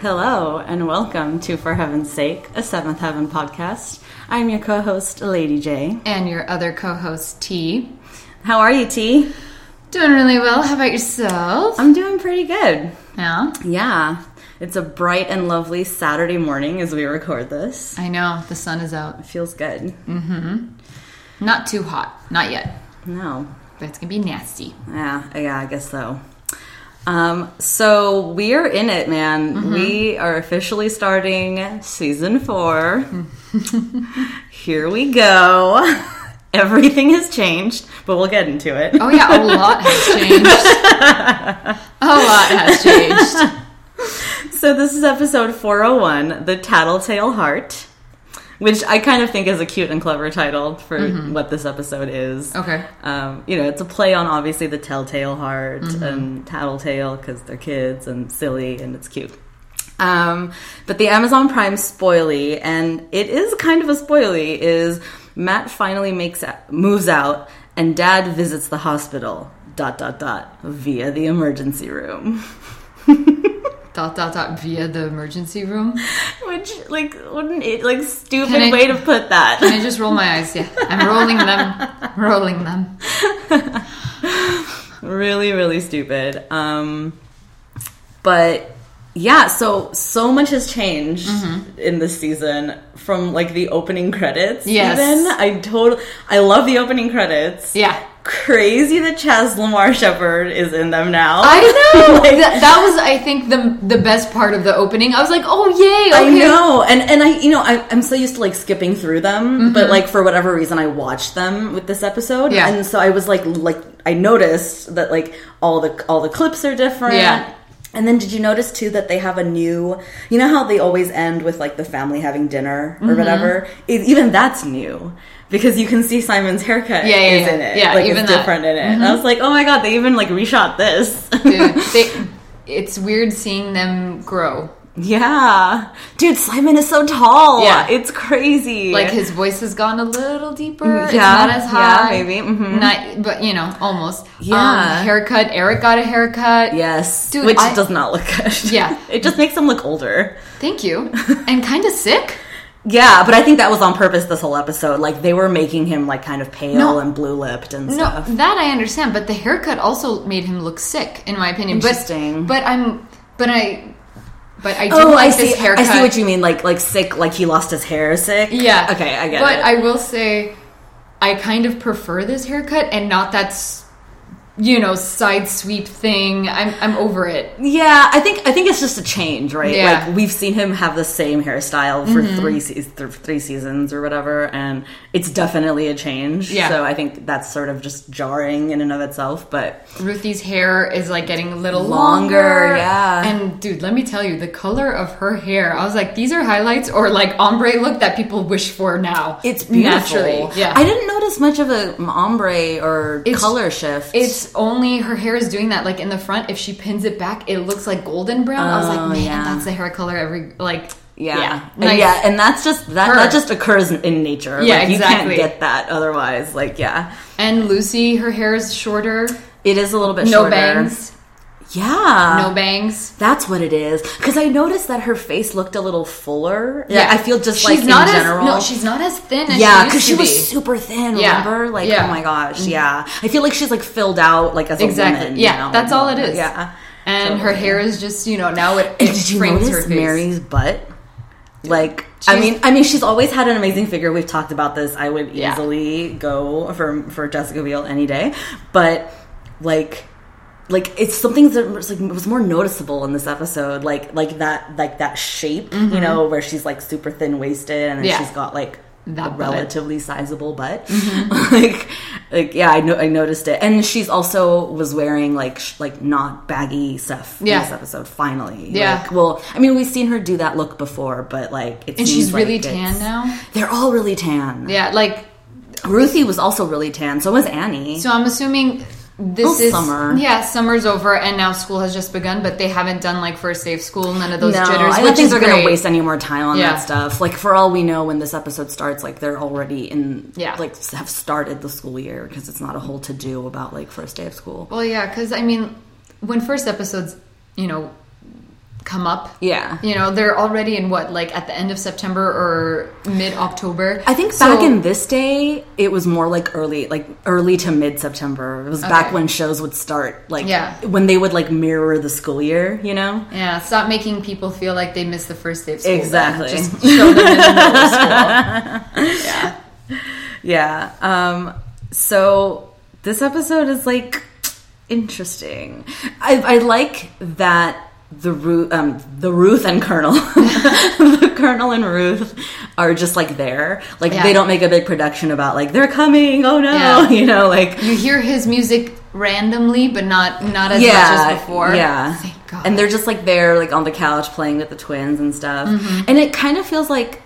Hello and welcome to For Heaven's Sake, a Seventh Heaven podcast. I'm your co-host, Lady J. And your other co host, T. How are you, T? Doing really well. How about yourself? I'm doing pretty good. Yeah. Yeah, it's a bright and lovely Saturday morning as we record this. I know. The sun is out. It feels good. Mm hmm. Not too hot. Not yet. No, But it's going to be nasty. yeah, yeah, I guess so. Um, so we're in it, man. We are officially starting season four. Here we go. Everything has changed, but we'll get into it. Oh, yeah. A lot has changed. a lot has changed. So this is episode 401, The Tattletale Heart, which I kind of think is a cute and clever title for what this episode is. Okay. Um, you know, it's a play on obviously the Telltale Heart and Tattletale because they're kids and silly and it's cute. Um, but the Amazon Prime spoilie, and it is kind of a spoilie, is Matt finally makes moves out and Dad visits the hospital. Dot dot dot via the emergency room. Dot, dot, dot, via the emergency room. Which, like, wouldn't it, like, stupid I- way to put that. Can I just roll my eyes? Yeah. I'm rolling them. Rolling them. really, really stupid. Um, but yeah, so so much has changed in this season from like the opening credits. Yes. even I total I love the opening credits. Yeah. Crazy that Chaz Lamar Shepard is in them now. I know. Like, that, that was, I think, the the best part of the opening. I was like, oh, yay. I know, and and I, you know, I, I'm so used to like skipping through them, but like for whatever reason, I watched them with this episode, Mm-hmm. Yeah. and so I was like, like I noticed that like all the all the clips are different. Yeah. And then did you notice too that they have a new, you know how they always end with like the family having dinner or Mm-hmm. whatever? It, even that's new because you can see Simon's haircut Yeah, yeah, is yeah. in it. Yeah, like even it's that. Mm-hmm. different in it. And I was like, oh my god, they even like reshot this. Dude, they, it's weird seeing them grow. Yeah. Dude, Simon is so tall. Yeah. It's crazy. Like his voice has gone a little deeper. it's Yeah, not as high. yeah, maybe, mhm. Not, but you know, almost. Yeah. Um, haircut. Eric got a haircut. yes. Dude, which I- does not look good. Yeah. It just makes him look older. Thank you. And kind of sick. Yeah, but I think that was on purpose this whole episode. Like they were making him like kind of pale No. and blue lipped and stuff. No, that I understand, but the haircut also made him look sick, in my opinion. But- Interesting. But, I'm, but I, but I do Oh, like I see. this haircut. I see what you mean. Like, like sick. Like he lost his hair. Sick. Yeah. Okay, I get but it. But I will say, I kind of prefer this haircut and not that, s- you know, side sweep thing. I'm, I'm over it. Yeah, I think I think it's just a change, right? Yeah. Mm-hmm. Like we've seen him have the same hairstyle for three se- th- three seasons or whatever, and it's definitely a change. Yeah. So I think that's sort of just jarring in and of itself. But Ruthie's hair is like getting a little Longer, longer. yeah. And dude, let me tell you, the color of her hair, I was like, these are highlights or like ombre look that people wish for now. it's beautiful. Naturally. Yeah. I didn't notice much of a ombre or It's- color shift. it's only her hair is doing that. Like in the front, if she pins it back, it looks like golden brown. I was Oh, like, man, yeah. that's the hair color every like. yeah, yeah, And yeah, and that's just that Her. that just occurs in, nature. Yeah, like, you exactly. can't get that otherwise. Like, yeah, And Lucy, her hair is shorter, it is a little bit no shorter. bangs, Yeah, no bangs. That's what it is. Because I noticed that her face looked a little fuller. Yeah. I feel just she's like not in as general. no, she's not as thin as yeah, she because she to was super thin. Yeah. Remember? Like, Yeah. oh my gosh, mm-hmm. yeah. I feel like she's like filled out, like as a Exactly. woman. yeah, now. that's all it is. Yeah. And her hair is just you know now it, it And did you frames notice her face. Mary's butt? Like, I mean, I mean, she's always had an amazing figure. We've talked about this. I would Yeah. easily go for for Jessica Biel any day, but like. Like it's something that was like was more noticeable in this episode, like like that like that shape, you know, where she's like super thin waisted and then Mm-hmm. Yeah. she's got like That a relatively sizable butt. like like yeah, I know I noticed it, and she's also was wearing like sh- like not baggy stuff Yeah. in this episode. Finally, Yeah. Like, well, I mean, we've seen her do that look before, but like, and she's really tan now. They're all really tan. Yeah, like Ruthie was also really tan. So was Annie. so. I'm assuming this Well, is summer. Yeah, summer's over and now school has just begun, but they haven't done like first day of school, none of those no, jitters. I don't which think is they're going to waste any more time on Yeah. that stuff. Like for all we know, when this episode starts, like they're already in, Yeah. like have started the school year because it's not a whole to do about like first day of school. Well, yeah, because I mean, when first episodes, you know, come up. Yeah. You know, they're already in what, like at the end of September or mid October. I think back in this day, it was more like early, like early to mid September. It was back when shows would start, like Yeah. when they would like mirror the school year. You know, Yeah, stop making people feel like they missed the first day of school. Exactly. Just show them in the middle of school. Yeah. yeah. Um. So this episode is like interesting. I, I like that the Ruth, um, the Ruth and Colonel, the Colonel and Ruth are just like there. Like Yeah. they don't make a big production about like they're coming. Oh no, Yeah. you know, like You hear his music randomly, but not not as yeah, much as before. Yeah, Thank God. and they're just like there, like on the couch playing with the twins and stuff. Mm-hmm. And it kind of feels like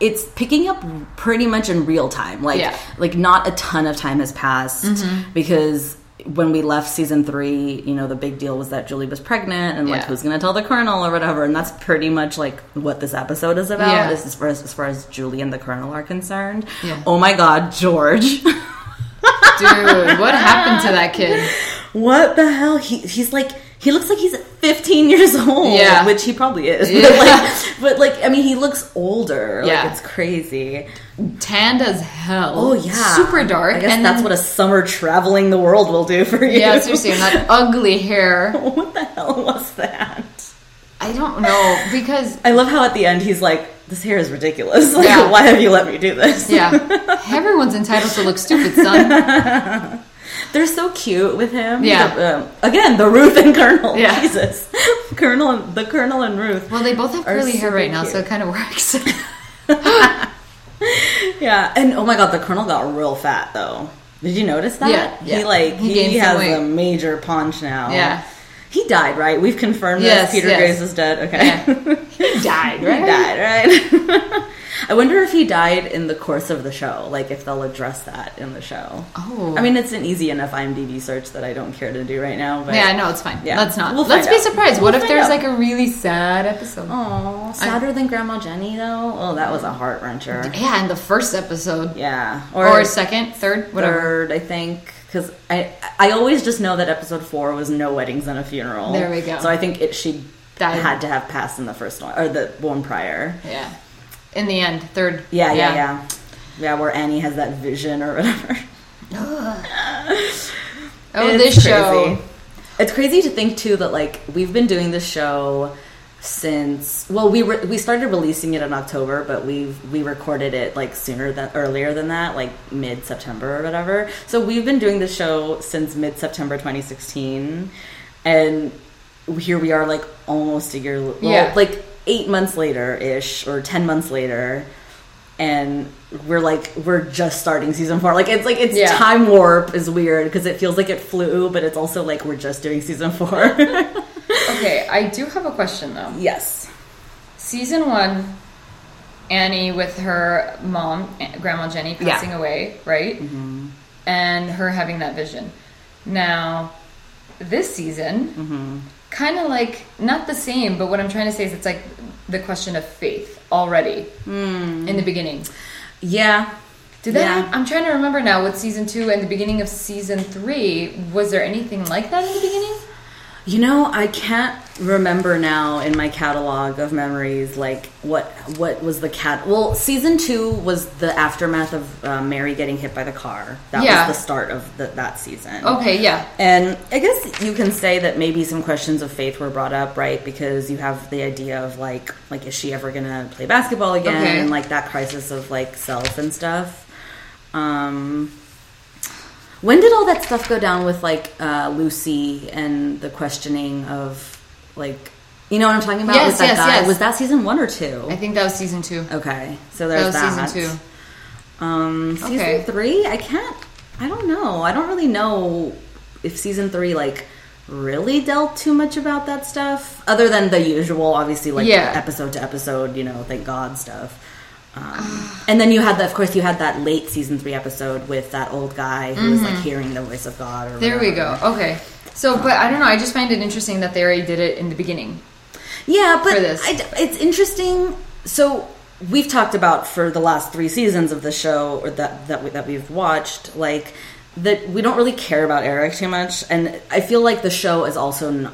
it's picking up pretty much in real time. Like. Mm-hmm. like not a ton of time has passed because when we left season three, you know, the big deal was that Julie was pregnant and like Yeah. who's going to tell the colonel or whatever. And that's pretty much like what this episode is about. Yeah. As, far as, as far as Julie and the colonel are concerned. Yeah. Oh my God, George. Dude, what happened to that kid? What the hell? He he's like he looks like he's 15 years old. Yeah. which he probably is. Yeah. But like, but like, I mean, he looks older. Yeah. like, it's crazy. Tanned as hell. Oh yeah, Super dark. I guess and that's then- what a summer traveling the world will do for you. Yeah, seriously, and that ugly hair. what the hell was that? I don't know because I love how at the end he's like, "This hair is ridiculous. Like, Yeah. why have you let me do this?" yeah, everyone's entitled to look stupid, son. They're so cute with him. Yeah. The- um, again, the Ruth and Colonel. Yeah. Jesus, Colonel, and the Colonel and Ruth. Well, they both have curly hair right now, so it kind of works. Yeah, and oh my god, the colonel got real fat though. Did you notice that? Yeah, yeah. He like He he, has weight. a major paunch now. Yeah. He died, right? We've confirmed Yes, that Peter yes. Graves is dead. Okay. Yeah. he died, he right? died, right? I wonder if he died in the course of the show, like if they'll address that in the show. Oh. I mean, it's an easy enough IMDb search that I don't care to do right now. But Yeah, no, it's fine. Yeah. Let's not. We'll Let's be out. surprised. We'll what if there's out. like a really sad episode? Oh, sadder than Grandma Jenny though. Oh, that was a heart wrencher. Yeah, in the first episode. Yeah, Or, second, third, whatever. third, I think, because I I always just know that episode four was no weddings and a funeral. There we go. So I think it she Died. had to have passed in the first one or the one prior. Yeah. In the end, third. Yeah, yeah, yeah, yeah. where Annie has that vision or whatever. Oh, It's this crazy. show. It's crazy to think too that like we've been doing this show since well we re- we started releasing it in October but we we recorded it like sooner than earlier than that like mid September or whatever so we've been doing this show since mid September 2016 and here we are like almost a year well, Yeah. like 8 months later ish or 10 months later and we're like we're just starting season 4 like it's like it's Yeah. time warp is weird because it feels like it flew but it's also like we're just doing season 4 Okay, I do have a question though. yes Season one, Annie with her mom, Grandma Jenny, Yeah. Mm-hmm. passing away, right? And her having that vision. Now, this season, Mm-hmm. Kind of like, not the same, but what I'm trying to say is it's like the question of faith already Hmm. in the beginning. yeah Did that? Yeah. I'm trying to remember now with season two and the beginning of season three. Was there anything like that in the beginning? You know, I can't remember now in my catalog of memories like what what was the cat. Well, season two was the aftermath of uh, Mary getting hit by the car. That Yeah. was the start of the, that season. Okay, yeah. And I guess you can say that maybe some questions of faith were brought up, right? Because you have the idea of like, like is she ever gonna play basketball again, Okay. and like that crisis of like self and stuff. Um, when did all that stuff go down with like uh, Lucy and the questioning of like, you know what I'm talking about? Yes, with that yes, guy? yes. Was that season one or two? I think that was season two. Okay, so That there's was that. season two. Um, season Okay. three, I can't. I don't know. I don't really know if season three like really dealt too much about that stuff, other than the usual, obviously, like Yeah. episode to episode, you know, thank God stuff. Um, and then you had the, of course, you had that late season three episode with that old guy who was like hearing the voice of God. Or Mm-hmm. There we go. Okay. So, but I don't know. I just find it interesting that they already did it in the beginning. Yeah, but for this. I, it's interesting. So we've talked about for the last three seasons of the show, or that that we, that we've watched, like that we don't really care about Eric too much, and I feel like the show is also. Not,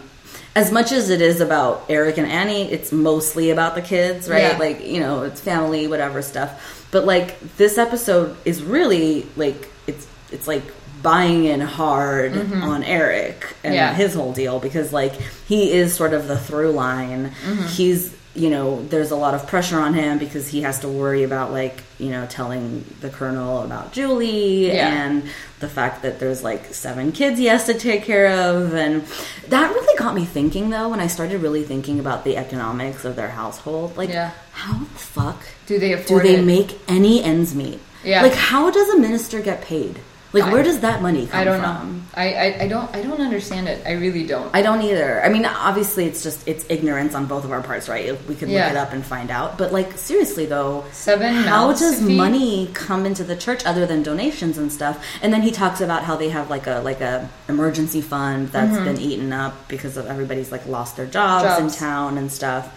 as much as it is about Eric and Annie, it's mostly about the kids, right? Yeah. Like, you know, it's family, whatever stuff. But like this episode is really like it's it's like buying in hard on Eric and Mm-hmm. Yeah. his whole deal because like he is sort of the through line. Mm-hmm. He's you know, there's a lot of pressure on him because he has to worry about like, you know, telling the colonel about Julie Yeah. and the fact that there's like seven kids he has to take care of and that really got me thinking though when I started really thinking about the economics of their household. Like Yeah. how the fuck Do they afford do they it? make any ends meet? Yeah. Like how does a minister get paid? Like I- where does that money come from? I don't from? know. I, I I don't I don't understand it. I really don't. I don't either. I mean, obviously, it's just it's ignorance on both of our parts, right? We could Yeah. look it up and find out. But like, seriously though, Seven how does money come into the church other than donations and stuff? And then he talks about how they have like a like a emergency fund that's been eaten up because of everybody's like lost their jobs, in Mm-hmm. Town and stuff.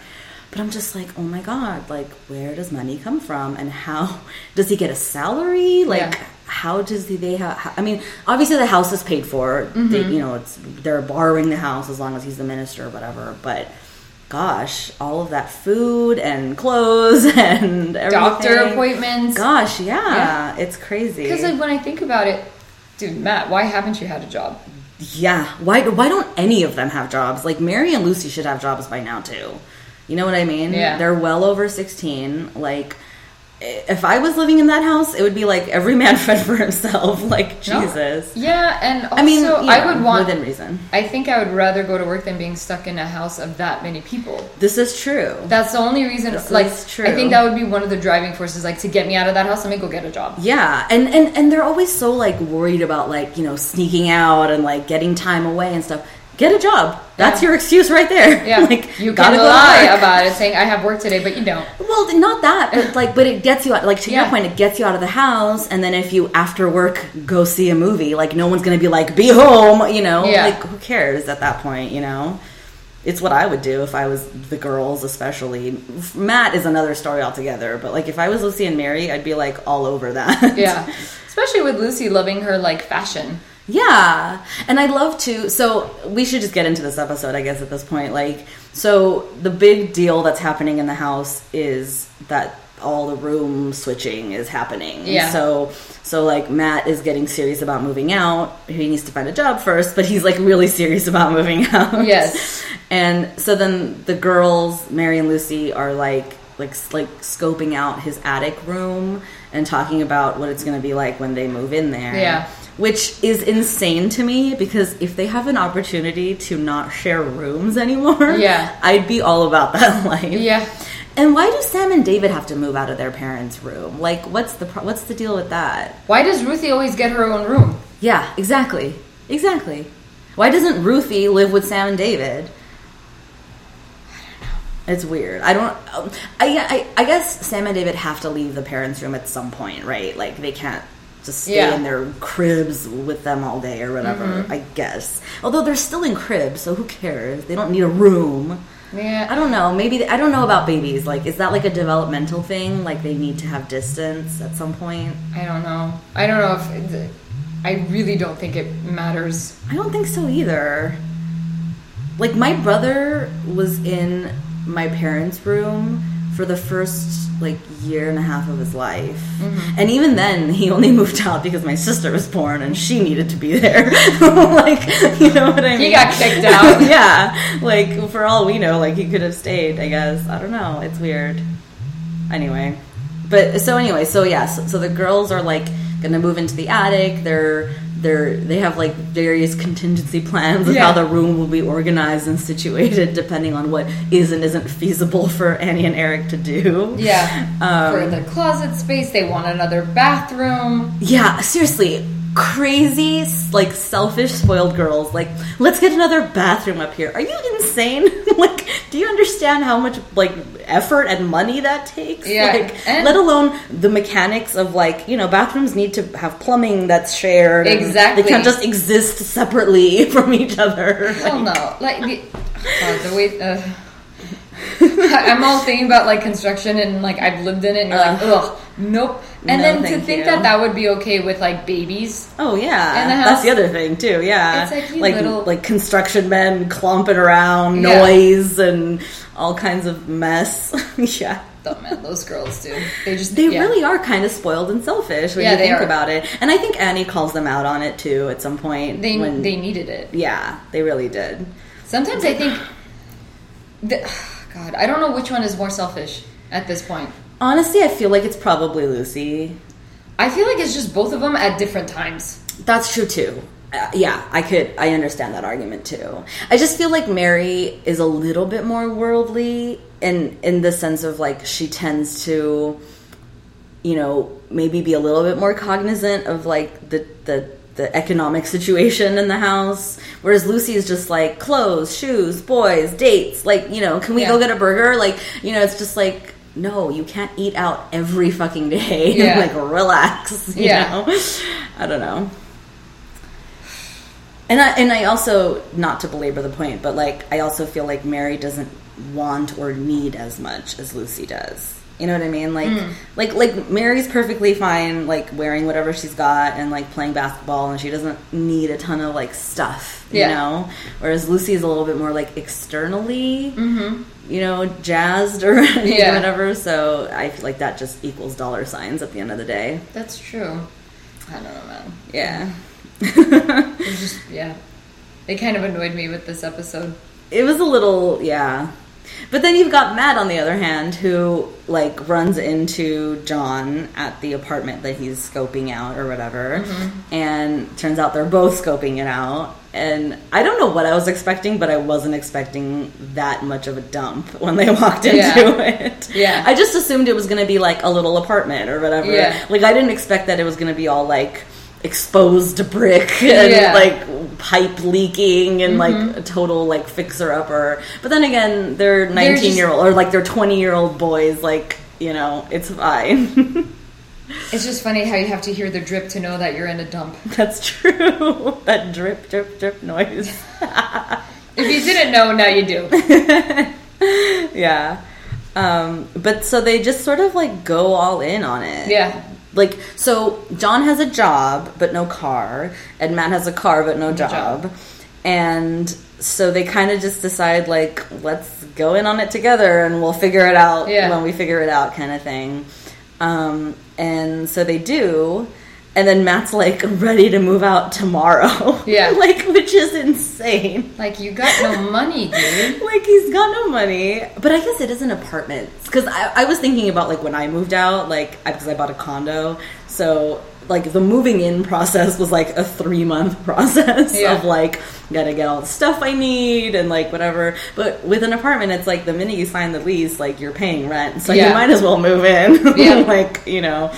But I'm just like, oh my god, like where does money come from, and how does he get a salary? Like, Yeah. How does he, they have? I mean, obviously the house is paid for. They, Mm-hmm. you know, it's they're borrowing the house as long as he's the minister or whatever. But gosh, all of that food and clothes and everything. Doctor appointments. Gosh, yeah, Yeah. it's crazy. Because like when I think about it, dude, Matt, why haven't you had a job? Yeah. Why why don't any of them have jobs? Like Mary and Lucy should have jobs by now too. You know what I mean? Yeah. They're well over 16. Like if I was living in that house, it would be like every man fed for himself. Like No. Jesus. Yeah, and also I mean, you I would want. within reason. I think I would rather go to work than being stuck in a house of that many people. This is true. That's the only reason. This like, true. I think that would be one of the driving forces. Like to get me out of that house, let me go get a job. Yeah, and, and and they're always so like worried about like you know sneaking out and like getting time away and stuff. Get a job. That's Yeah. your excuse right there. Yeah, like you gotta go lie about it, saying I have work today, but you don't. Well, not that, but like, but it gets you out. Like to your point, it gets you out of the house, and then if you after work go see a movie, like no one's gonna be like, "Be home," you know. Yeah. Like who cares at that point, you know? It's what I would do if I was the girls, especially. Matt is another story altogether, but like if I was Lucy and Mary, I'd be like all over that. Yeah, especially with Lucy loving her like fashion. Yeah, and I'd love to. So we should just get into this episode, I guess, at this point. Like, so the big deal that's happening in the house is that all the room switching is happening. Yeah. So, so like Matt is getting serious about moving out. He needs to find a job first, but he's like really serious about moving out. Yes. And so then the girls, Mary and Lucy, are like like like scoping out his attic room and talking about what it's going to be like when they move in there. Yeah. Which is insane to me because if they have an opportunity to not share rooms anymore, Yeah. I'd be all about that life. Yeah, And why do Sam and David have to move out of their parents' room? Like, what's the pro- what's the deal with that? why does Ruthie always get her own room? Yeah, exactly, exactly. Why doesn't Ruthie live with Sam and David? I don't know. It's weird. I don't. um, I, I I guess Sam and David have to leave the parents' room at some point, right? Like they can't just stay Yeah. in their cribs with them all day or whatever. Mm-hmm. I guess. Although they're still in cribs, so who cares? They don't need a room. Yeah, I don't know. Maybe I don't know about babies. Like, is that like a developmental thing? Like they need to have distance at some point? I don't know. I don't know if it, I really don't think it matters. I don't think so either. Like my brother was in my parents' room for the first like year and a half of his life. Mm-hmm. And even then he only moved out because my sister was born and she needed to be there. like, you know what I mean? He got kicked out. yeah. Like for all we know, like he could have stayed, I guess. I don't know. It's weird. Anyway. But so anyway, so yeah, so, so the girls are like gonna move into the attic. They're they're they have like various contingency plans of Yeah. how the room will be organized and situated depending on what is and isn't feasible for Annie and Eric to do. Yeah, Um, for the closet space, they want another bathroom. Yeah, seriously. Crazy, like selfish, spoiled girls. Like, let's get another bathroom up here. Are you insane? like, do you understand how much like effort and money that takes? Yeah, Like, and- let alone the mechanics of like you know bathrooms need to have plumbing that's shared. Exactly. They can't just exist separately from each other. Hell no! Like the, God, the way. Uh, I'm all thinking about like construction and like I've lived in it, and you're like, uh. ugh. Nope. And No, then to think you. that that would be okay with like babies. Oh yeah, the that's the other thing too. Yeah, It's like like little- like construction men clomping around, Yeah. noise and all kinds of mess. yeah, Oh man, those girls do. They just they yeah. really are kind of spoiled and selfish when Yeah, you think are. about it. And I think Annie calls them out on it too at some point. they when, they needed it. yeah, they really did. Sometimes I think, the, God, I don't know which one is more selfish at this point. Honestly, I feel like it's probably Lucy. I feel like it's just both of them at different times. That's true too. Uh, yeah, I could. I understand that argument too. I just feel like Mary is a little bit more worldly, in in the sense of like she tends to, you know, maybe be a little bit more cognizant of like the the the economic situation in the house. Whereas Lucy is just like clothes, shoes, boys, dates. Like you know, can we go get a burger? Like you know, it's just like. No, you can't eat out every fucking day. Yeah. like relax. You Yeah. know? I don't know. And I and I also not to belabor the point, but like I also feel like Mary doesn't want or need as much as Lucy does. You know what I mean? Like Hmm. like like Mary's perfectly fine like wearing whatever she's got and like playing basketball and she doesn't need a ton of like stuff, you Yeah. know? Whereas Lucy is a little bit more like externally Mm-hmm. you know, jazzed or Yeah. whatever. So I feel like that just equals dollar signs at the end of the day. That's true. I don't know, man. Yeah. Just yeah. It kind of annoyed me with this episode. it was a little yeah but then you've got matt on the other hand who like runs into john at the apartment that he's scoping out or whatever mm-hmm. and turns out they're both scoping it out and i don't know what i was expecting but i wasn't expecting that much of a dump when they walked into Yeah. it Yeah. i just assumed it was going to be like a little apartment or whatever Yeah. like i didn't expect that it was going to be all like exposed brick and Yeah. like pipe leaking and like a total like fixer upper. But then again, they're 19 just- year old or like they're 20 year old boys. Like you know, it's fine. It's just funny how you have to hear the drip to know that you're in a dump. That's true. that drip, drip, drip noise. If you didn't know, now you do. yeah. Um, but so they just sort of like go all in on it. Yeah. Like so John has a job but no car and Matt has a car but no job. job. And so they kind of just decide like let's go in on it together and we'll figure it out Yeah. when we figure it out kind of thing. Um, and so they do and then Matt's like ready to move out tomorrow. Yeah. like which is insane. Like you got no money, dude. Like he's got no money, but I guess it is an apartment. Because I, I was thinking about like when I moved out, like because I bought a condo, so like the moving in process was like a three month process Yeah. of like gotta get all the stuff I need and like whatever. But with an apartment, it's like the minute you sign the lease, like you're paying rent, so Yeah. you might as well move in. Yeah. like you know.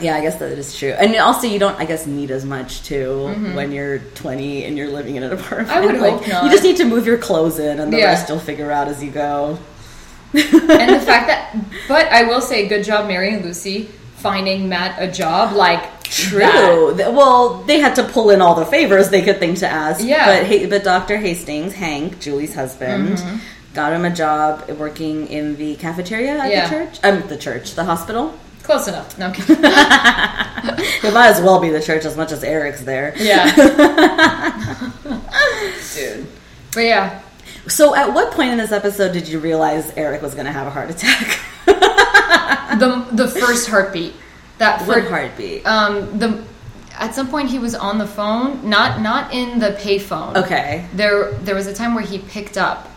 Yeah, I guess that is true. And also, you don't, I guess, need as much too when you're 20 and you're living in an apartment. Mm-hmm. I would Like, hope not. You just need to move your clothes in, and the Yeah. rest you'll figure out as you go. And the fact that, but I will say, good job, Mary and Lucy, finding Matt a job. Like True. that. Well, they had to pull in all the favors they could think to ask. Yeah. But but Dr. Hastings, Hank, Julie's husband, got him a job working in the cafeteria at Yeah. the church. Um, the church, the hospital. Close enough. No, It might as well be the church as much as Eric's there. yeah, dude. But yeah, So, at what point in this episode did you realize Eric was going to have a heart attack? the the first heartbeat. That what first, heartbeat? um the at some point he was on the phone, not not in the payphone. Okay. There there was a time where he picked up.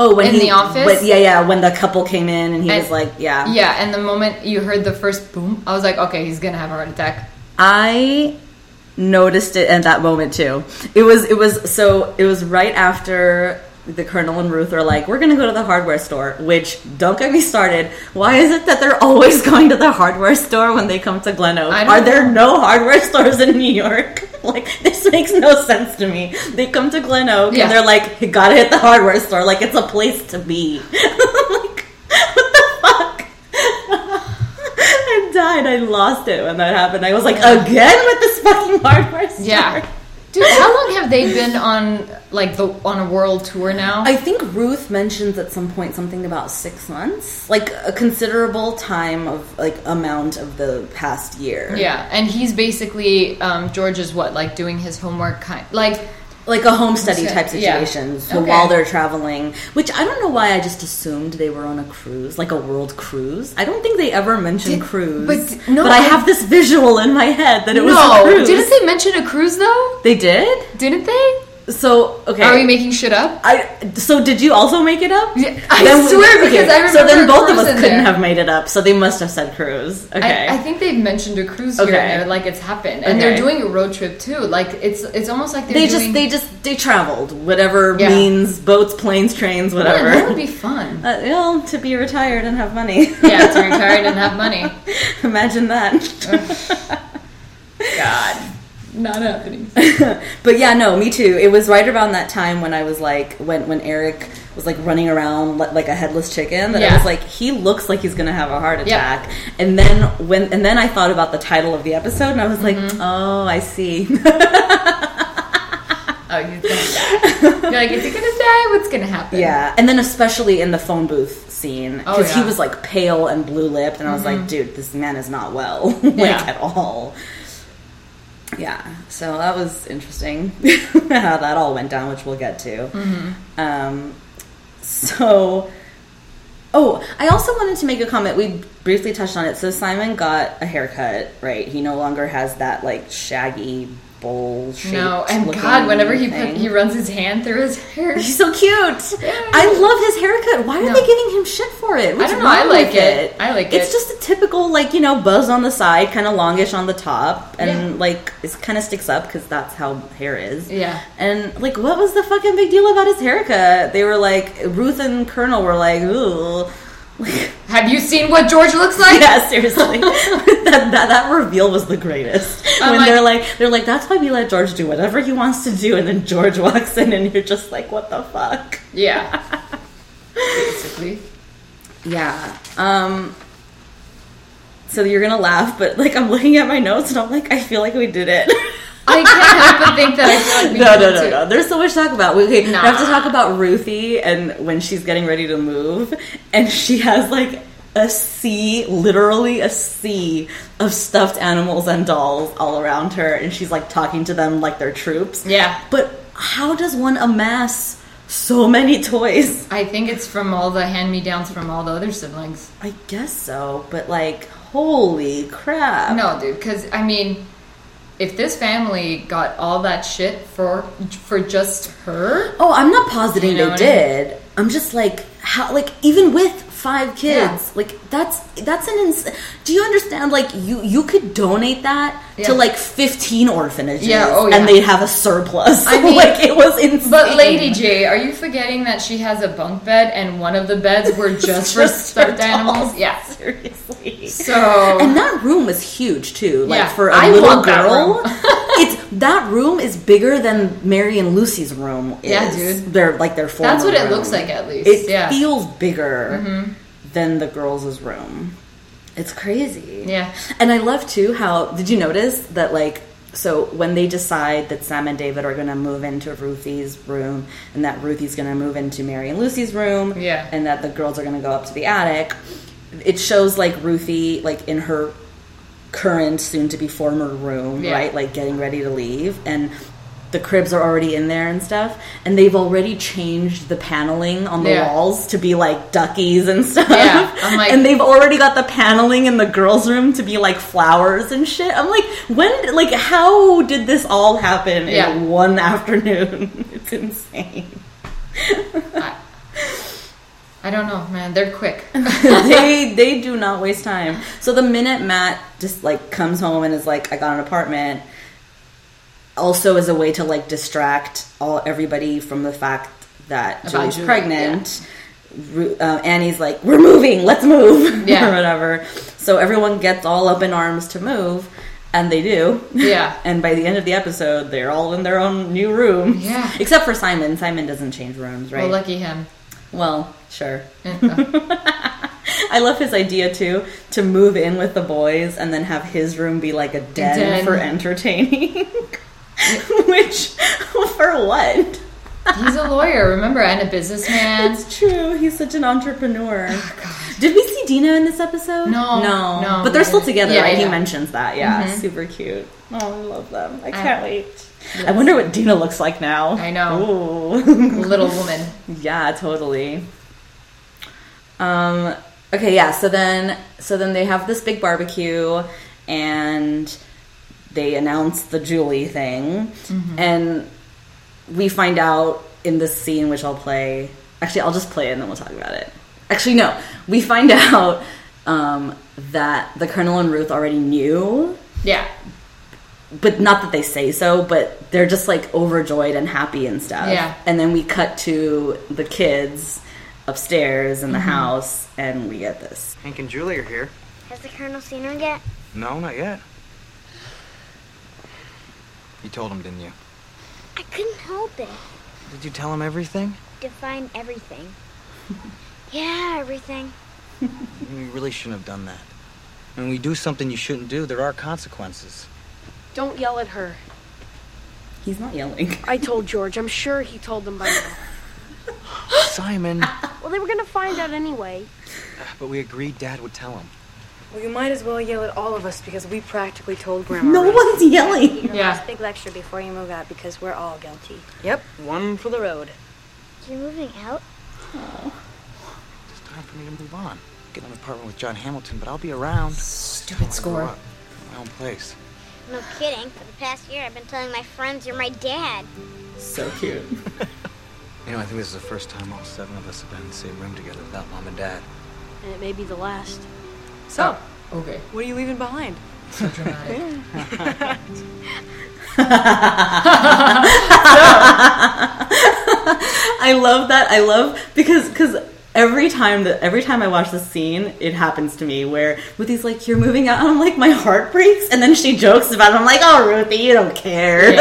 Oh, when In he, the office? when- yeah, yeah. When the couple came in and he And- was like, yeah. Yeah, and the moment you heard the first boom, I was like, okay, he's gonna have a heart attack. I noticed it at that moment too. It was it was so it was right after the Colonel and Ruth are like, we're gonna go to the hardware store. Which don't get me started. Why is it that they're always going to the hardware store when they come to Glen Oak? Are there know. no hardware stores in New York? Like this makes no sense to me. They come to Glen Oak Yeah. and they're like, you gotta hit the hardware store. Like it's a place to be. like what the fuck? I died. I lost it when that happened. I was like, again with this fucking hardware store. Yeah. Dude, how long have they been on like the on a world tour now? I think Ruth mentions at some point something about six months, like a considerable time of like amount of the past year. yeah, and he's basically um, George is what like doing his homework kind like like a home study type yeah. situation. So Okay. while they're traveling, which I don't know why I just assumed they were on a cruise, like a world cruise. I don't think they ever mentioned cruise, but- no, but I have this visual in my head that it was a no. cruise. Didn't they mention a cruise though? They did. Didn't they? So okay. Are we making shit up? I so did you also make it up? Yeah, I swear, because I remember. So then both of us couldn't there. have made it up. So they must have said cruise. Okay. I, I think they've mentioned a cruise here Okay. and there, like it's happened, and they're doing a road trip too. Like it's it's almost like they're they doing, just they just they traveled whatever Yeah. means boats, planes, trains, Yeah, whatever. that would be fun. Uh, well, to be retired and have money. yeah, to retire and have money. Imagine that. God, not happening. but yeah, no, me too. It was right around that time when I was like, when when Eric was like running around li- like a headless chicken. That I was like, he looks like he's gonna have a heart Yeah. attack. And then when and then I thought about the title of the episode, and I was like, Mm-hmm. oh, I see. Oh, he's gonna die. You're like, is he gonna die? What's gonna happen? yeah, and then especially in the phone booth scene Oh, because he was like pale and blue lipped, and I was like, dude, this man is not well, like Yeah. at all. Yeah, so that was interesting how that all went down, which we'll get to. Um, so, oh, I also wanted to make a comment. We briefly touched on it. So Simon got a haircut, right? He no longer has that like shaggy bowl. No, and God, whenever he put, he runs his hand through his hair. He's so cute. Yeah. I love his haircut. Why are No. they giving him shit for it? What's don't know. I like with it. I like It's it. It's just a typical, like you know, buzz on the side, kind of longish on the top, and Yeah. like it kind of sticks up because that's how hair is. Yeah. And like, what was the fucking big deal about his haircut? They were like, Ruth and Colonel were like, ooh. Have you seen what George looks like? yeah, seriously, that, that that reveal was the greatest. I'm when like- they're like, they're like, that's why we let George do whatever he wants to do, and then George walks in, and you're just like, what the fuck? Yeah. Basically. Yeah. Um so you're gonna laugh, but like I'm looking at my notes and I'm like, I feel like we did it. I can't help but think that I feel like we no, no, no, too. no. There's so much to talk about. We, okay, we have to talk about Ruthie and when she's getting ready to move, and she has like a sea, literally a sea of stuffed animals and dolls all around her, and she's like talking to them like they're troops. Yeah. But how does one amass so many toys? I think it's from all the hand me downs from all the other siblings. I guess so, but like, holy crap! No, dude, because I mean, if this family got all that shit for for just her, Oh, I'm not positing You know they what I mean? did. I'm just like how like even with five kids, Yeah. like that's that's an ins- Do you understand like you you could donate that Yeah. to like 15 orphanages Yeah, oh, yeah. and they'd have a surplus. I mean- like it was insane. But Lady J, are you forgetting that she has a bunk bed and one of the beds were just, for stuffed animals? Yeah. seriously. So and that room was huge too. Like for a I little girl. it's that room is bigger than Mary and Lucy's room. Is. Yeah, dude. They're like their former That's what it looks like, at least. It Yeah. Mm-hmm. feels bigger than the girls' room. It's crazy. Yeah. And I love too how did you notice that like so when they decide that Sam and David are gonna move into Ruthie's room and that Ruthie's gonna move into Mary and Lucy's room Yeah. and that the girls are gonna go up to the attic, it shows like Ruthie like in her current soon to be former room, Yeah. right? Like getting ready to leave and the cribs are already in there and stuff and they've already changed the paneling on the Yeah. walls to be like duckies and stuff Yeah, like- and they've already got the paneling in the girls room to be like flowers and shit i'm like when like how did this all happen Yeah. in one afternoon it's insane I, I don't know, man. They're quick. they they do not waste time. So the minute Matt just like comes home and is like, I got an apartment, also as a way to like distract all everybody from the fact that About Julie's Julie, pregnant. Ru- Uh, Annie's like, we're moving, let's move, Yeah. or whatever. So everyone gets all up in arms to move, and they do. Yeah. and by the end of the episode, they're all in their own new room. Yeah. Except for Simon. Simon doesn't change rooms, right? Well, lucky him. Well sure. I love his idea too to move in with the boys and then have his room be like a den, Den. for entertaining. Which for what? He's a lawyer, remember, and a businessman. It's true. He's such an entrepreneur. Did we see Dina in this episode? No, no, no, But they're still together, Yeah, right? He mentions that. Yeah, Mhm. super cute. Oh, I love them. I I- can't wait. I wonder what Dina looks like now. I know. Ooh. Little woman. Yeah, totally. Um okay, yeah, so then so then they have this big barbecue and they announce the Julie thing and we find out in this scene which I'll play. Actually, I'll just play it and then we'll talk about it. Actually, no. We find out um, that the Colonel and Ruth already knew Yeah. But not that they say so, but they're just like overjoyed and happy and stuff. Yeah. And then we cut to the kids upstairs in the Mm-hmm. house, and we get this. Hank and Julie are here. Has the colonel seen her yet? No, not yet. You told him, didn't you? I couldn't help it. Did you tell him everything? Define everything. yeah, everything. You really shouldn't have done that. When we do something you shouldn't do, there are consequences. Don't yell at her. He's not yelling. I told George. I'm sure he told them by now. Simon! Well, they were gonna find out anyway. Uh, but we agreed Dad would tell him. Well, you might as well yell at all of us because we practically told Grandma. No Ruth. one's yelling. You know, Yeah. this big lecture before you move out because we're all guilty. Yep, one for the road. You're moving out? Oh. It's time for me to move on. Get an apartment with John Hamilton, but I'll be around. Stupid When I grow score. My own place. No kidding. For the past year, I've been telling my friends you're my dad. So cute. You know, I think this is the first time all seven of us have been in the same room together without Mom and Dad. And it may be the last. So, oh. Okay. what are you leaving behind? So dramatic. I love that. I love because because every time that every time I watch this scene, it happens to me where Ruthie's like, "You're moving out," and I'm like, my heart breaks, and then she jokes about it. I'm like, "Oh, Ruthie, you don't care."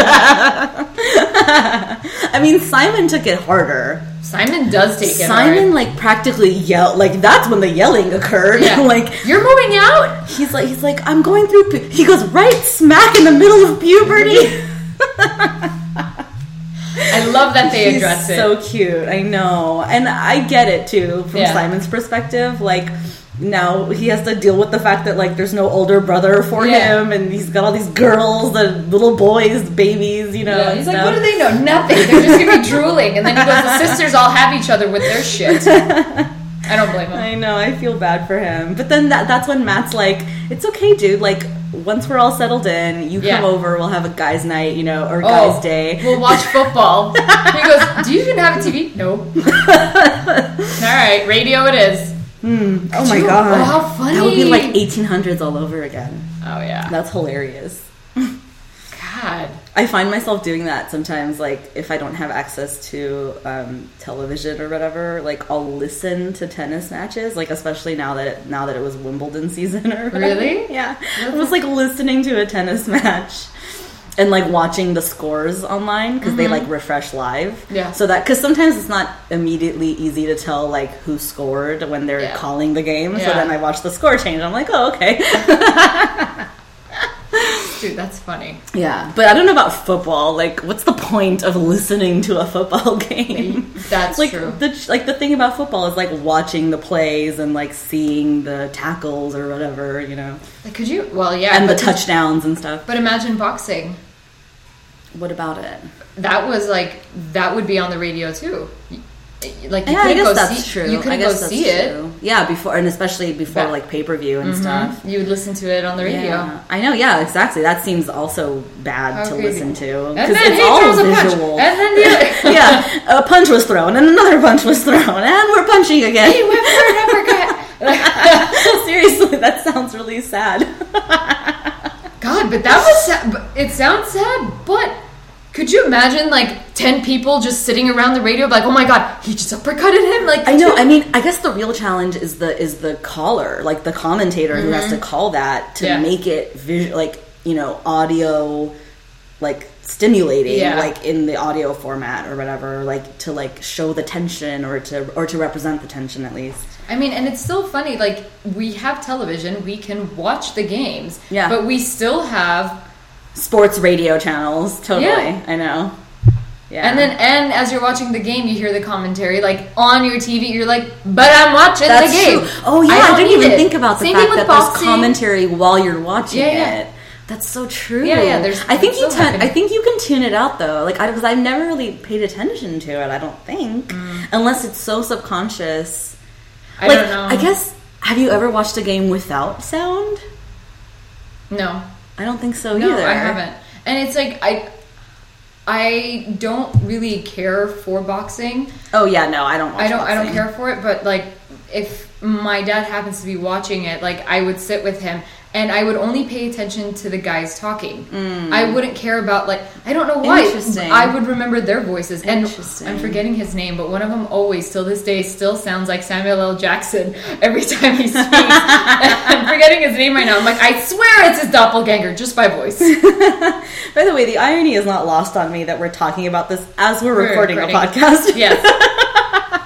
I mean, Simon took it harder. Simon does take it harder. Simon hard. like practically yelled. Like that's when the yelling occurred. Yeah. like You're moving out? he's like he's like I'm going through. Pu-. He goes right smack in the middle of puberty. I love that they He's address it. so cute. I know, and I get it too from Yeah. Simon's perspective. Like now he has to deal with the fact that like there's no older brother for Yeah. him, and he's got all these girls, the little boys, babies. You know, Yeah, he's like, stuff. what do they know? Nothing. They're just gonna be drooling, and then he goes, the sisters all have each other with their shit. I don't blame him. I know. I feel bad for him, but then that, that's when Matt's like, "It's okay, dude. Like once we're all settled in, you Yeah. come over. We'll have a guys' night, you know, or Oh, guys' day." We'll watch football. he goes, do you even have a TV? No. all right, radio it is. Hmm. Oh my Dude, god, oh, how funny. That would be like 1800s all over again. Oh yeah. That's hilarious. God. I find myself doing that sometimes, like if I don't have access to um, television or whatever. Like I'll listen to tennis matches, like especially now that it, now that it was Wimbledon season or whatever. Really? Yeah, I was like listening to a tennis match and like watching the scores online because they like refresh live. Mm-hmm. Yeah. So that because sometimes it's not immediately easy to tell like who scored when they're Yeah. calling the game. Yeah. So then I watch the score change. I'm like, oh okay. Dude, that's funny. Yeah, but I don't know about football. Like, what's the point of listening to a football game? That's like true. the like the thing about football is like watching the plays and like seeing the tackles or whatever, you know, Like, could you? Well, yeah. and the touchdowns and stuff. But imagine boxing. What about it? That was like that would be on the radio too. Like you Yeah, I couldn't guess go that's see, true. You couldn't guess go see it. Yeah, before and especially before But- like pay per view and mm-hmm. stuff. You would listen to it on the radio. Yeah, I know. Yeah, exactly. That seems also bad How to crazy. listen to because it's all throws a punch, visual. and then the yeah, a punch was thrown, and another punch was thrown, and we're punching again. He went for an uppercut. Seriously, that sounds really sad. God, but that was sad. It sounds sad, but could you imagine like ten people just sitting around the radio, like, oh my god, he just uppercutted him? Like, I know. I mean, I guess the real challenge is the is the caller, like the commentator who has to call that to Mm-hmm. Yeah. make it visual, like you know, audio, like stimulating, Yeah. like in the audio format or whatever, like to like show the tension or to or to represent the tension at least. I mean, and it's still funny. Like we have television, we can watch the games, Yeah. but we still have sports radio channels. Totally, Yeah. I know. Yeah, And then, and as you're watching the game, you hear the commentary like on your TV. You're like, "But I'm watching That's the game." true. Oh yeah, I, don't didn't even it. think about the Same fact that with there's commentary while you're watching Yeah, yeah. it. That's so true. Yeah, yeah, there's- I think you happening. I think you can tune it out though, like because I've never really paid attention to it. I don't think, Mm. unless it's so subconscious. I like, don't know. I guess. Have you ever watched a game without sound? no, I don't think so no, either. I haven't. And it's like I, I don't really care for boxing. Oh yeah, no, I don't. Watch I don't. I don't care for it. But like, if my dad happens to be watching it, like I would sit with him. And I would only pay attention to the guys talking. I wouldn't care about like I don't know why. Mm. Interesting. I would remember their voices. And I'm forgetting his name, but one of them always, till this day, still sounds like Samuel L. Jackson every time he speaks. I'm forgetting his name right now. I'm like, I swear it's his doppelganger, just by voice. By the way, the irony is not lost on me that we're talking about this as we're, We're recording, recording. a podcast. Yes.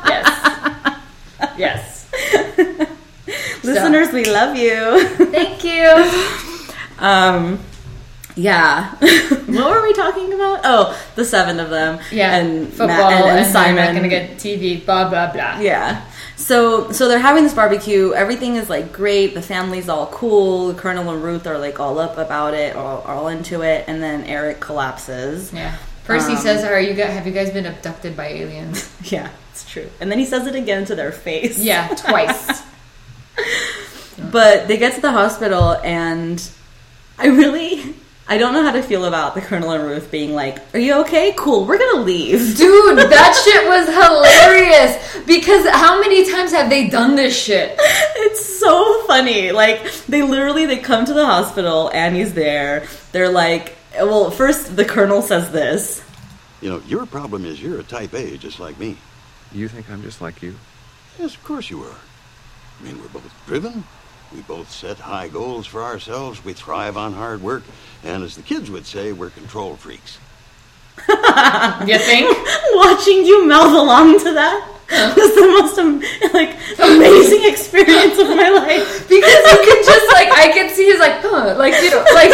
yes. Yes. Listeners, we love you. Thank you. Um, yeah. what were we talking about? Oh, the seven of them. Yeah. and football Matt- and, and, and Simon. Not gonna get TV. Blah blah blah. Yeah. So so they're having this barbecue. Everything is like great. The family's all cool. Colonel and Ruth are like all up about it, all, all into it. And then Eric collapses. Yeah. First he Um, says, "Are you guys? Have you guys been abducted by aliens?" Yeah, it's true. And then he says it again to their face. Yeah, twice. But they get to the hospital, and I really, I don't know how to feel about the Colonel and Ruth being like, "Are you okay? Cool, we're gonna leave." Dude, that shit was hilarious. Because how many times have they done this shit? It's so funny. Like they literally they come to the hospital, Annie's there. They're like, well, first the Colonel says this. You know, your problem is you're a type A, just like me. You think I'm just like you? Yes, of course you are. I mean, we're both driven. We both set high goals for ourselves. We thrive on hard work. And as the kids would say, we're control freaks. You think? Watching you mouth along to that was the most like amazing experience of my life. Because you can just like I can see he's like huh, like you know like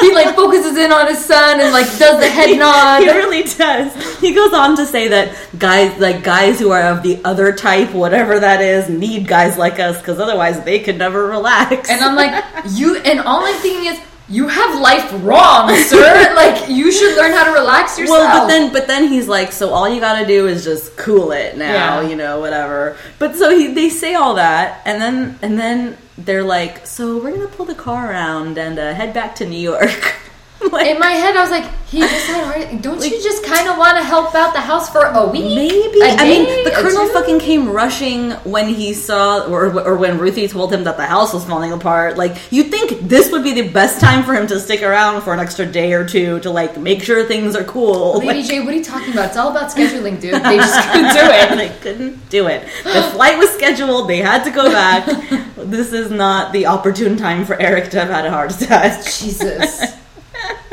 he like focuses in on his son and like does the head nod. He really does. He goes on to say that guys, like guys who are of the other type, whatever that is, need guys like us because otherwise they could never relax. And I'm like, you and all I'm thinking is you have life wrong, sir. like you should learn how to relax yourself. Well, but then, but then he's like, so all you got to do is just cool it now, Yeah. you know, whatever. But so he, they say all that, and then, and then they're like, so we're gonna pull the car around and uh, head back to New York. like, in my head, I was like, he just had heart. Don't you just kind of want to help out the house for a week? Maybe. A I mean, the colonel two? fucking came rushing when he saw, or, or when Ruthie told him that the house was falling apart. Like, you'd think this would be the best time for him to stick around for an extra day or two to, like, make sure things are cool. Lady Like, J, what are you talking about? It's all about scheduling, dude. They just couldn't do it. they couldn't do it. The flight was scheduled. They had to go back. this is not the opportune time for Eric to have had a heart attack. Jesus.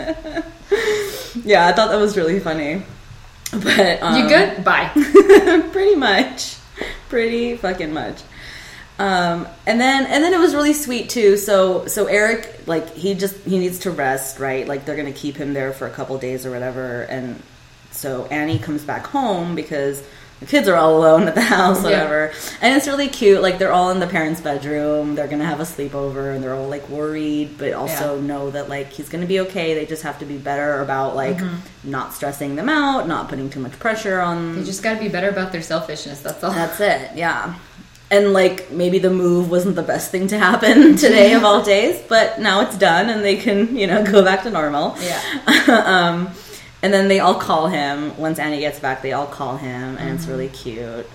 Yeah, I thought that was really funny. But um, You good? Bye. pretty much, pretty fucking much. Um, and then and then it was really sweet too. So so Eric like he just he needs to rest, right? Like they're gonna keep him there for a couple days or whatever. And so Annie comes back home because the kids are all alone at the house, Yeah. whatever. And it's really cute. Like they're all in the parents' bedroom. They're gonna have a sleepover, and they're all like worried, but also know that like he's gonna be okay. They just have to be better about like not stressing them out, not putting too much pressure on They just got to be better about their selfishness. That's all. that's it, yeah. And like maybe the move wasn't the best thing to happen today of all days, but now it's done and they can, you know, go back to normal. Yeah. um, and then they all call him once Annie gets back. They all call him, and it's really cute.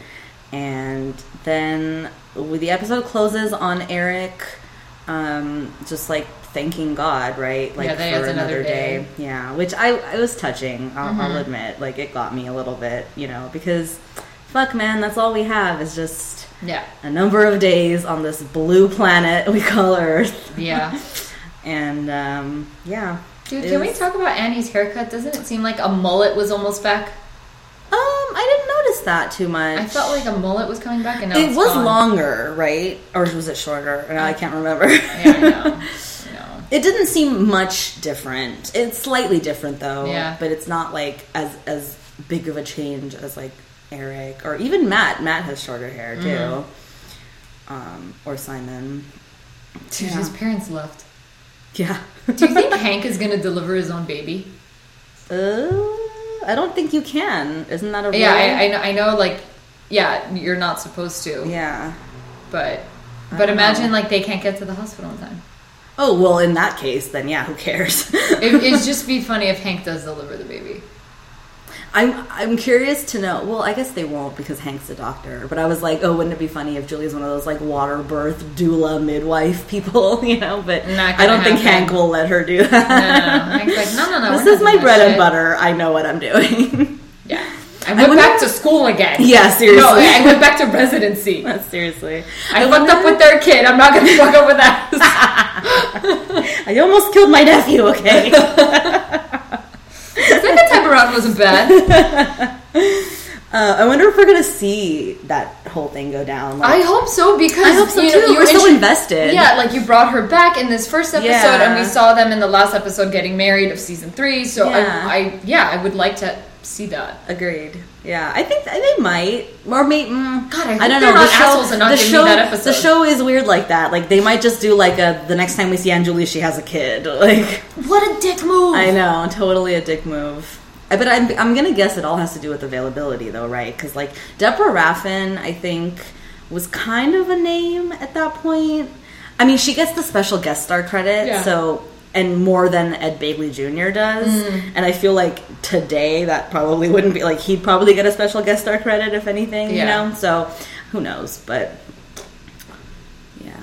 And then the episode closes on Eric, um, just like thanking God, right? Like Yeah, he has another day. Yeah, which I it was touching. I'll, I'll admit, like it got me a little bit, you know, because fuck, man, that's all we have is just Yeah. a number of days on this blue planet we call Earth, Yeah. and um, yeah. Dude, It can we talk about Annie's haircut? Doesn't it seem like a mullet was almost back? Um, I didn't notice that too much. I felt like a mullet was coming back, and now it was gone. longer, right? Or was it shorter? No, I can't remember. Yeah, I know. Know. It didn't seem much different. It's slightly different though. Yeah. But it's not like as as big of a change as like Eric or even Matt. Matt has shorter hair too. Mm-hmm. Um, or Simon. Dude, Yeah. his parents left. Yeah. Do you think Hank is gonna deliver his own baby? Uh, I don't think you can. Isn't that a rule? Yeah, I, I know. I know. Like, yeah, you're not supposed to. yeah. But, but imagine know. like they can't get to the hospital in time. Oh well, in that case, then yeah, who cares? It, it'd just be funny if Hank does deliver the baby. I'm I'm curious to know. Well, I guess they won't because Hank's a doctor. But I was like, oh, wouldn't it be funny if Julie's one of those like water birth doula midwife people, you know? But I don't think. Hank will let her do that. no. Hank's like, no, no, no. this is my bread and shit. butter. I know what I'm doing. Yeah. I went wonder- back to school again. Yeah, seriously. No, I went back to residency. Seriously, I fucked up with their kid. I'm not gonna fuck up with that. I almost killed my nephew. Okay. Wasn't bad. Uh, I wonder if we're gonna see that whole thing go down. Like, I hope so because I hope so you too. you We're so invested. Yeah, like you brought her back in this first episode, Yeah. and we saw them in the last episode getting married of season three. So Yeah. I, I, yeah, I would like to see that. Agreed. Yeah, I think they might, or maybe. Mm, God, I I don't know. the show, assholes and not the show, that episode. the show is weird like that. Like they might just do like a the next time we see Aunt Julie, she has a kid. Like What a dick move! I know, totally a dick move. I- But I'm I'm gonna guess it all has to do with availability, though, right? Because like Deborah Raffin, I think was kind of a name at that point. I mean, she gets the special guest star credit, Yeah. so and more than Ed Begley Jr. does. Mm. And I feel like today that probably wouldn't be like he'd probably get a special guest star credit if anything, you know. So who knows? But yeah.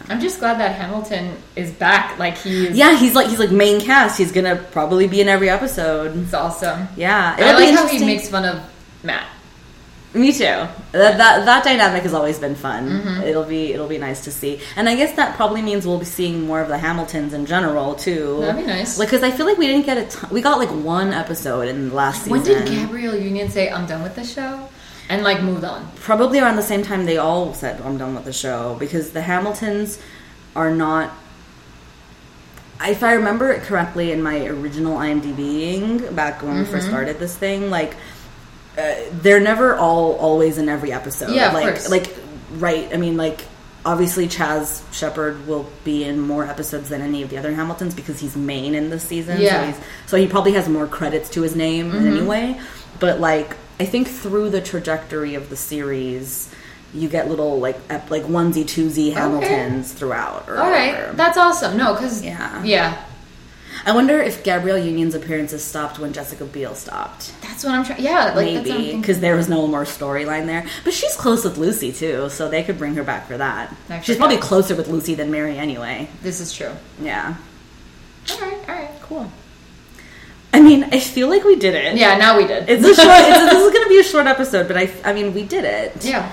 I'm just glad that Hamilton is back. Like he's Yeah, he's like he's like main cast. He's gonna probably be in every episode. It's awesome. Yeah, I like how he makes fun of Matt. Me too. That, that that dynamic has always been fun. Mhm. It'll be it'll be nice to see, and I guess that probably means we'll be seeing more of the Hamiltons in general too. That'd be nice. Like, because I feel like we didn't get a ton. We got like one episode in the last season. When did Gabrielle Union say I'm done with the show and like moved on? Probably around the same time they all said I'm done with the show because the Hamiltons are not. If I remember it correctly, in my original IMDbing back when we first Mhm. started this thing, like uh, they're never all always in every episode. Yeah, of like course. like right. I mean, like obviously Chaz Shepherd will be in more episodes than any of the other Hamiltons because he's main in this season. Yeah. So, he's, so he probably has more credits to his name Mhm. anyway. But like I think through the trajectory of the series, you get little like ep- like onesie twosie Hamiltons throughout. Or All right, whatever. that's awesome. No, because Yeah. yeah, I wonder if Gabrielle Union's appearances stopped when Jessica Biel stopped. that's what I'm trying. Yeah, like that's what I'm Maybe because there was no more storyline there, but she's close with Lucy too, so they could bring her back for that. I she's probably closer with Lucy than Mary anyway. This is true. Yeah, All right, all right, cool. I mean, I feel like we did it. Yeah, now we did. It's a short. it's a, this is going to be a short episode, but I, I mean, we did it. yeah.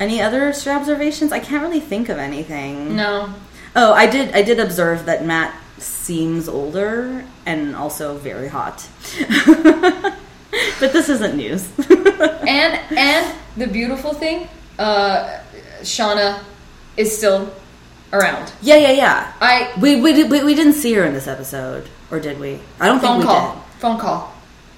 Any other observations? I can't really think of anything. No, Oh, I did. I did observe that Matt seems older and also very hot. but this isn't news. and and the beautiful thing, uh, Shauna is still around. yeah, yeah, yeah. I We, we did- we we didn't see her in this episode, or did we? I don't phone think we call, phone call.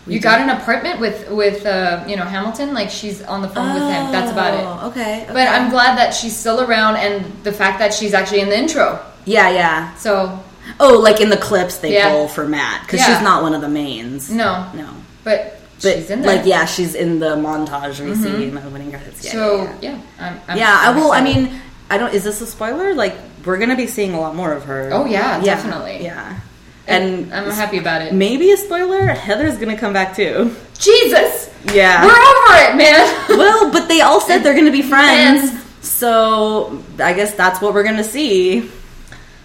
We you did. got an apartment with with uh, you know Hamilton. Like she's on the phone with him. That's about it. Oh, Okay, But I'm glad that she's still around, and the fact that she's actually in the intro. Yeah, yeah. So Oh, like in the clips they Yeah. pull for Matt because Yeah. she's not one of the mains. no, no. but, But she's in there. like, yeah, she's in the montage we see Mhm. in the opening credits. Yeah, so yeah, yeah. yeah, I'm, I'm, yeah, I will. I mean, I don't. Is this a spoiler? Like, we're gonna be seeing a lot more of her. Oh, yeah, definitely. Yeah, And and I'm happy about it. maybe a spoiler. Heather's gonna come back too. Jesus, Yeah. we're over it, man. well, but they all said they're gonna be friends, Friends. so I guess that's what we're gonna see.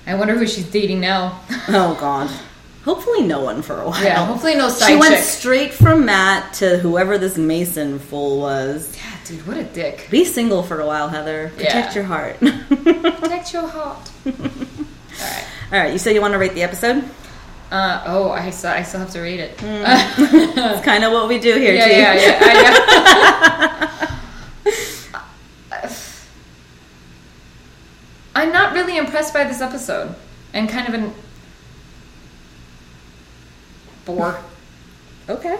I wonder who she's dating now. Oh God. Hopefully, no one for a while. Yeah, hopefully no side She went chick. straight from Matt to whoever this Mason fool was. Yeah, dude, what a dick. Be single for a while, Heather. Protect Yeah. your heart. Protect your heart. All right. All right, you said you want to rate the episode. Uh, oh, I still, I still have to rate it. That's kind of what we do here, yeah, too. yeah, yeah, I- yeah. I'm not really impressed by this episode, and kind of an Four. Okay.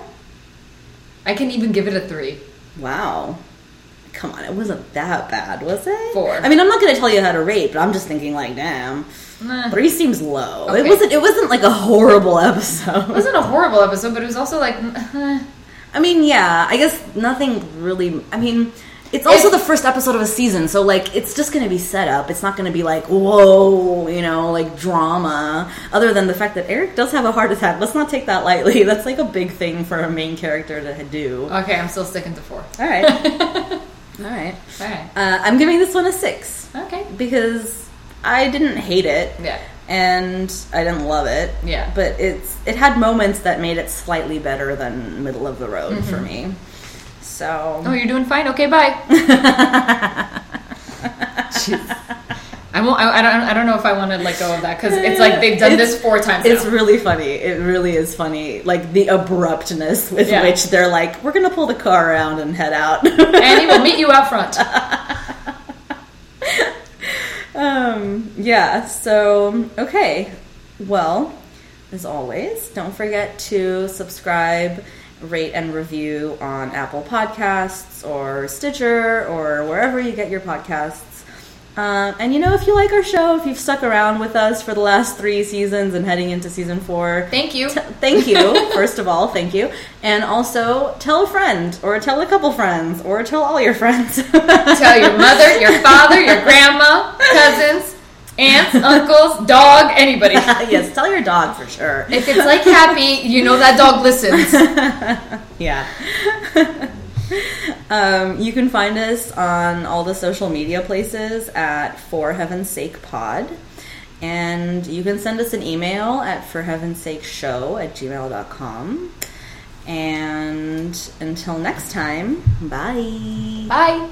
I can even give it a three. Wow. Come on, it wasn't that bad, was it? Four. I mean, I'm not going to tell you how to rate, but I'm just thinking like, damn, Nah. three seems low. It wasn't. It wasn't like a horrible episode. It wasn't a horrible episode, but it was also like. I mean, yeah. I guess nothing really. I mean, it's also the first episode of a season, so like, it's just going to be set up. It's not going to be like, whoa, you know, like drama. Other than the fact that Eric does have a heart attack. Let's not take that lightly. That's like a big thing for a main character to do. okay, I'm still sticking to four. All right. All right. All right. Uh, I'm giving this one a six. Okay. because I didn't hate it. Yeah. And I didn't love it. Yeah. But it's it had moments that made it slightly better than middle of the road for me. So Oh, you're doing fine. Okay, bye. I won't. I, I don't. I don't know if I want to let go of that because it's like they've done It's- this four times. It's now. really funny. It really is funny. Like the abruptness with Yeah. which they're like, "We're gonna pull the car around and head out." and Annie will meet you out front. Um, yeah, so, okay. Well, as always, don't forget to subscribe, rate, and review on Apple Podcasts or Stitcher or wherever you get your podcasts. Um, and you know, if you like our show, if you've stuck around with us for the last three seasons and heading into season four, Thank you. t- thank you, first of all, thank you. And also, tell a friend, or tell a couple friends, or tell all your friends. Tell your mother, your father, your grandma, cousins, aunts, uncles, dog, anybody. yes, tell your dog for sure. If it's like happy, you know that dog listens. Yeah. um, you can find us on all the social media places at For Heaven's Sake Pod. And you can send us an email at For Heaven's Sake Show at gmail.com. And until next time, bye. Bye.